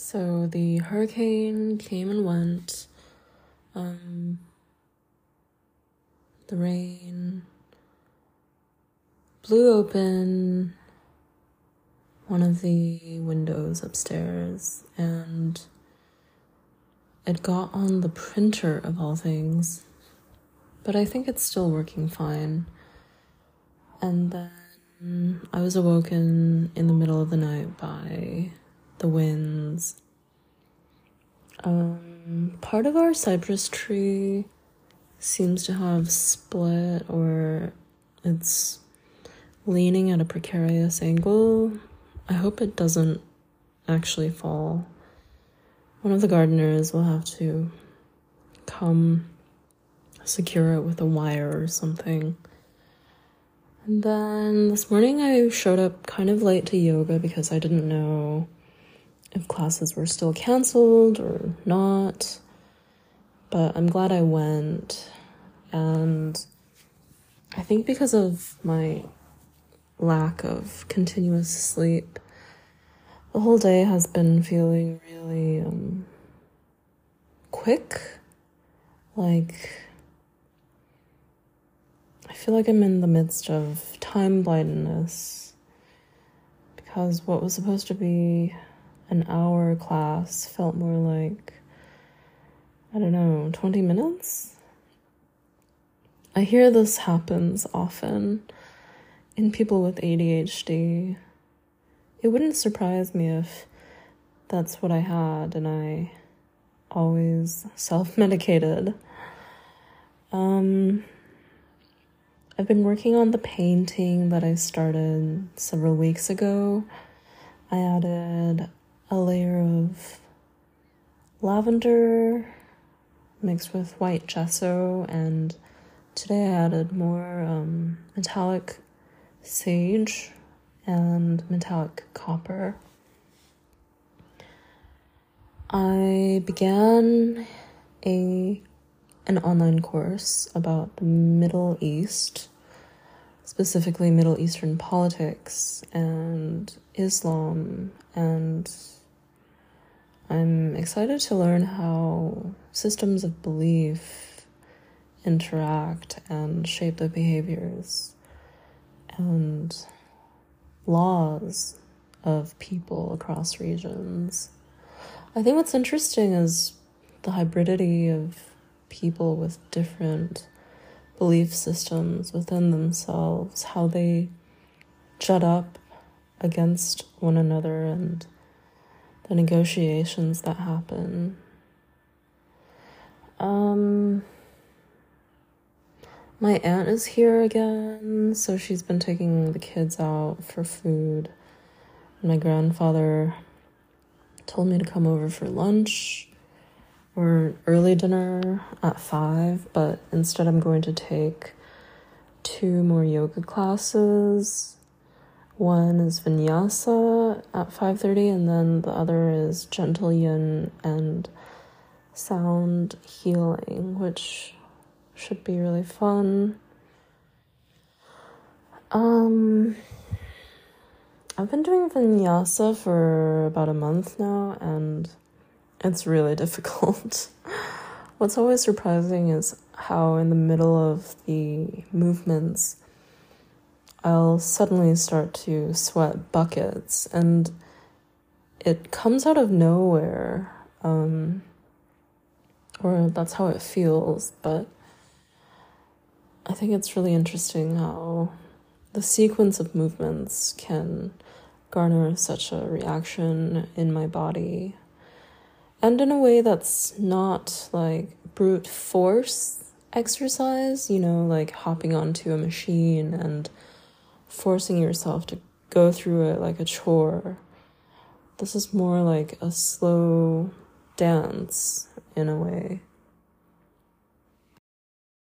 So the hurricane came and went. Um, the rain blew open one of the windows upstairs and it got on the printer of all things. But I think it's still working fine. And then I was awoken in the middle of the night by the winds. Um, part of our cypress tree seems to have split or it's leaning at a precarious angle. I hope it doesn't actually fall. One of the gardeners will have to come secure it with a wire or something. And then this morning I showed up kind of late to yoga because I didn't know if classes were still canceled or not. But I'm glad I went. And I think because of my lack of continuous sleep, the whole day has been feeling really um, quick. Like, I feel like I'm in the midst of time blindness because what was supposed to be an hour class felt more like, I don't know, 20 minutes? I hear this happens often in people with ADHD. It wouldn't surprise me if that's what I had and I always self medicated. Um, I've been working on the painting that I started several weeks ago. I added a layer of lavender mixed with white gesso, and today I added more um, metallic sage and metallic copper. I began a an online course about the Middle East, specifically Middle Eastern politics and Islam and I'm excited to learn how systems of belief interact and shape the behaviors and laws of people across regions. I think what's interesting is the hybridity of people with different belief systems within themselves, how they jut up against one another and the negotiations that happen. Um, my aunt is here again, so she's been taking the kids out for food. My grandfather told me to come over for lunch or early dinner at five, but instead I'm going to take two more yoga classes one is vinyasa at 5:30 and then the other is gentle yin and sound healing, which should be really fun. Um I've been doing vinyasa for about a month now and it's really difficult. What's always surprising is how in the middle of the movements I'll suddenly start to sweat buckets and it comes out of nowhere. Um, or that's how it feels, but I think it's really interesting how the sequence of movements can garner such a reaction in my body and in a way that's not like brute force exercise, you know, like hopping onto a machine and forcing yourself to go through it like a chore. This is more like a slow dance in a way.